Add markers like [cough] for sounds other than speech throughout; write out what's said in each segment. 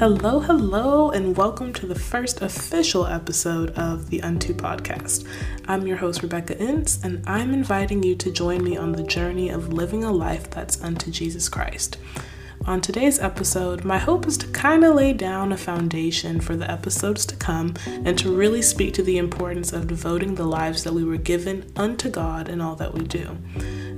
Hello, hello, and welcome to the first official episode of the Unto podcast. I'm your host, Rebecca Ince, and I'm inviting you to join me on the journey of living a life that's unto Jesus Christ. On today's episode, my hope is to kind of lay down a foundation for the episodes to come and to really speak to the importance of devoting the lives that we were given unto God in all that we do.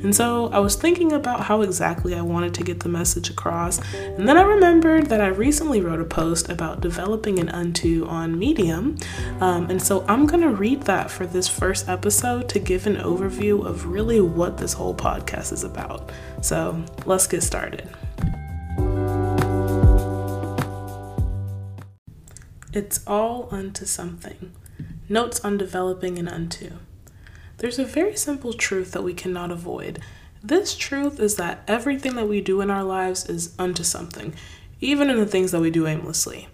And so I was thinking about how exactly I wanted to get the message across, and then I remembered that I recently wrote a post about developing an unto on Medium. Um, and so I'm going to read that for this first episode to give an overview of really what this whole podcast is about. So let's get started. It's all unto something. Notes on developing an unto. There's a very simple truth that we cannot avoid. This truth is that everything that we do in our lives is unto something, even in the things that we do aimlessly.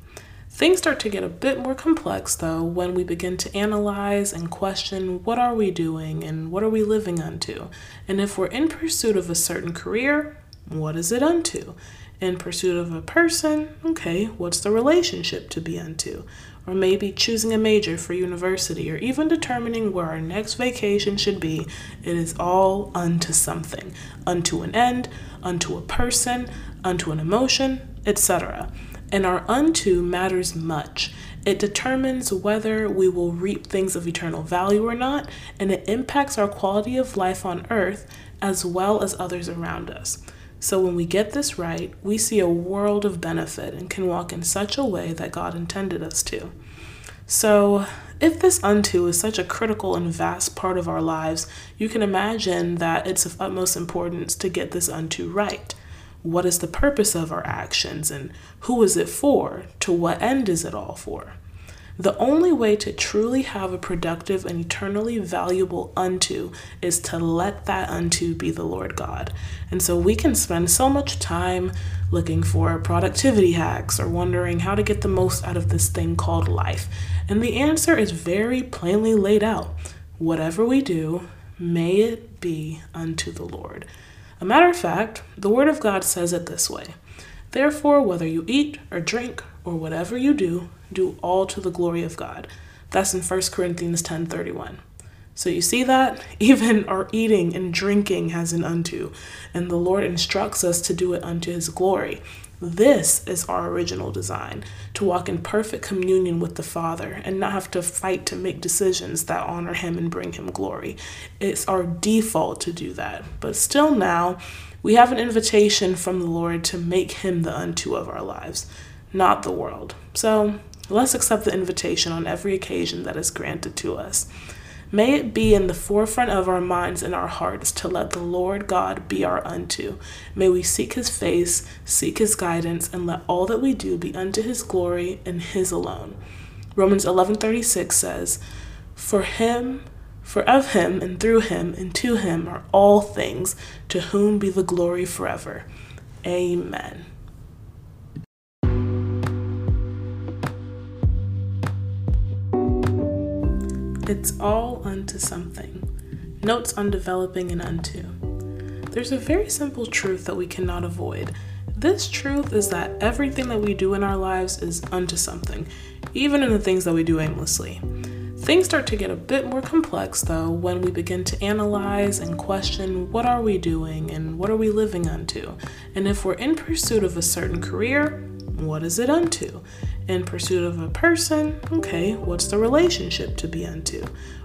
Things start to get a bit more complex though when we begin to analyze and question what are we doing and what are we living unto? And if we're in pursuit of a certain career, what is it unto? In pursuit of a person, okay, what's the relationship to be unto? Or maybe choosing a major for university, or even determining where our next vacation should be, it is all unto something, unto an end, unto a person, unto an emotion, etc. And our unto matters much. It determines whether we will reap things of eternal value or not, and it impacts our quality of life on earth as well as others around us. So when we get this right, we see a world of benefit and can walk in such a way that God intended us to. So, if this unto is such a critical and vast part of our lives, you can imagine that it's of utmost importance to get this unto right. What is the purpose of our actions and who is it for? To what end is it all for? The only way to truly have a productive and eternally valuable unto is to let that unto be the Lord God. And so we can spend so much time looking for productivity hacks or wondering how to get the most out of this thing called life. And the answer is very plainly laid out whatever we do, may it be unto the Lord. A matter of fact, the Word of God says it this way Therefore, whether you eat or drink or whatever you do, do all to the glory of God. That's in 1 Corinthians 10:31. So you see that [laughs] even our eating and drinking has an unto, and the Lord instructs us to do it unto his glory. This is our original design to walk in perfect communion with the Father and not have to fight to make decisions that honor Him and bring Him glory. It's our default to do that. But still, now we have an invitation from the Lord to make Him the unto of our lives, not the world. So let's accept the invitation on every occasion that is granted to us. May it be in the forefront of our minds and our hearts to let the Lord God be our unto. May we seek his face, seek his guidance, and let all that we do be unto his glory and his alone. Romans 11:36 says, "For him, for of him and through him and to him are all things, to whom be the glory forever." Amen. It's all unto something. Notes on developing an unto. There's a very simple truth that we cannot avoid. This truth is that everything that we do in our lives is unto something, even in the things that we do aimlessly. Things start to get a bit more complex though when we begin to analyze and question what are we doing and what are we living unto? And if we're in pursuit of a certain career, what is it unto? In pursuit of a person, okay, what's the relationship to be unto?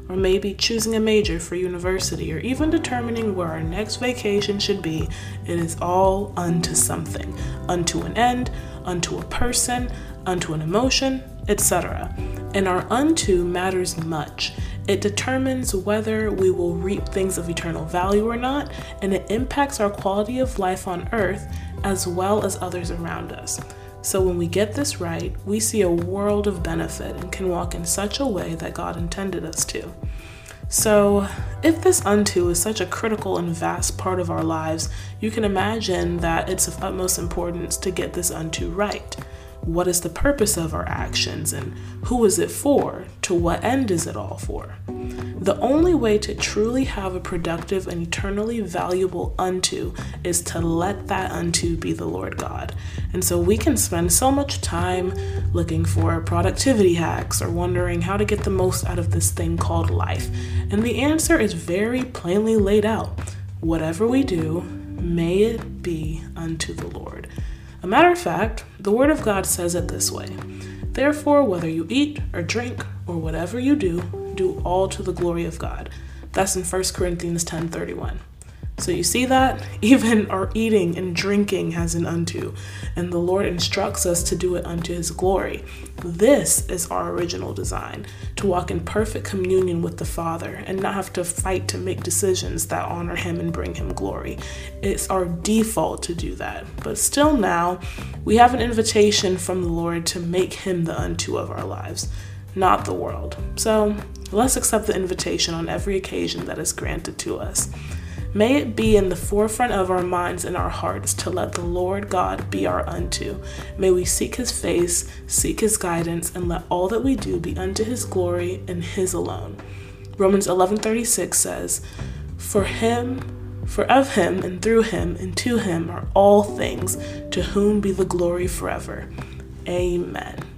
Or maybe choosing a major for university, or even determining where our next vacation should be, it is all unto something unto an end, unto a person, unto an emotion, etc. And our unto matters much. It determines whether we will reap things of eternal value or not, and it impacts our quality of life on earth as well as others around us. So when we get this right, we see a world of benefit and can walk in such a way that God intended us to. So, if this unto is such a critical and vast part of our lives, you can imagine that it's of utmost importance to get this unto right. What is the purpose of our actions and who is it for? To what end is it all for? The only way to truly have a productive and eternally valuable unto is to let that unto be the Lord God. And so we can spend so much time looking for productivity hacks or wondering how to get the most out of this thing called life. And the answer is very plainly laid out. Whatever we do, may it be unto the Lord. A matter of fact, the Word of God says it this way Therefore, whether you eat or drink or whatever you do, do all to the glory of God. That's in 1 Corinthians 10 31. So you see that? [laughs] Even our eating and drinking has an unto, and the Lord instructs us to do it unto his glory. This is our original design to walk in perfect communion with the Father and not have to fight to make decisions that honor him and bring him glory. It's our default to do that. But still, now we have an invitation from the Lord to make him the unto of our lives, not the world. So let's accept the invitation on every occasion that is granted to us. May it be in the forefront of our minds and our hearts to let the Lord God be our unto. May we seek his face, seek his guidance, and let all that we do be unto his glory and his alone. Romans 11:36 says, "For him, for of him and through him and to him are all things, to whom be the glory forever." Amen.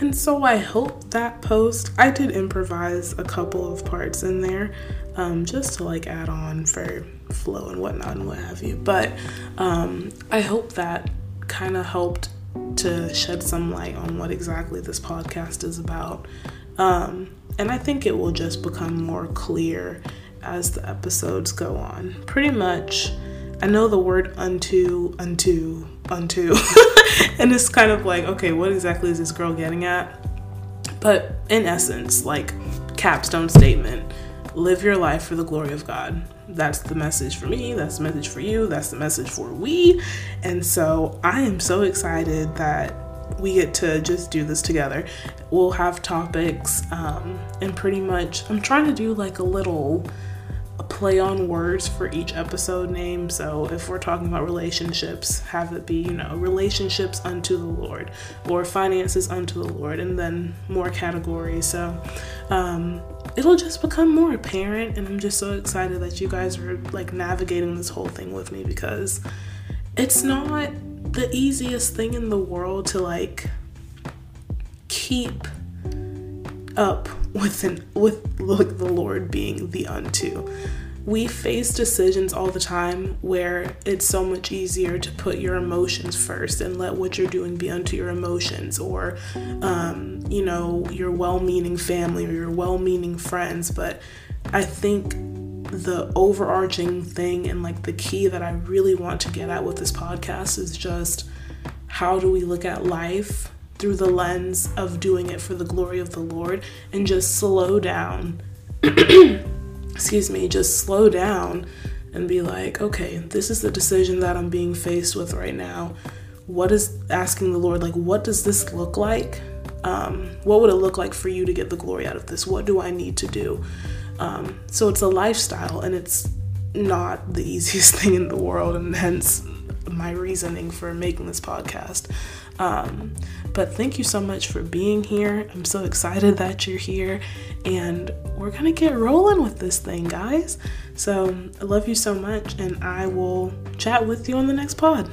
And so I hope that post, I did improvise a couple of parts in there um, just to like add on for flow and whatnot and what have you. But um, I hope that kind of helped to shed some light on what exactly this podcast is about. Um, and I think it will just become more clear as the episodes go on. Pretty much, I know the word unto, unto, unto, [laughs] [laughs] and it's kind of like, okay, what exactly is this girl getting at? But in essence, like capstone statement live your life for the glory of God. That's the message for me. That's the message for you. That's the message for we. And so I am so excited that we get to just do this together. We'll have topics, um, and pretty much, I'm trying to do like a little play on words for each episode name. So if we're talking about relationships, have it be, you know, relationships unto the Lord or finances unto the Lord, and then more categories. So um, it'll just become more apparent. And I'm just so excited that you guys are like navigating this whole thing with me because it's not the easiest thing in the world to like keep up with an, with the Lord being the unto we face decisions all the time where it's so much easier to put your emotions first and let what you're doing be unto your emotions or um, you know your well-meaning family or your well-meaning friends. But i think the overarching thing and like the key that i really want to get at with this podcast is just how do we look at life through the lens of doing it for the glory of the lord and just slow down [clears throat] excuse me, just slow down and be like, okay, this is the decision that I'm being faced with right now. What is asking the Lord, like, what does this look like? Um, what would it look like for you to get the glory out of this? What do I need to do? Um, so it's a lifestyle and it's not the [laughs] easiest thing in the world, and hence my reasoning for making this podcast. Um, but thank you so much for being here. I'm so excited that you're here, and we're gonna get rolling with this thing, guys. So I love you so much, and I will chat with you on the next pod.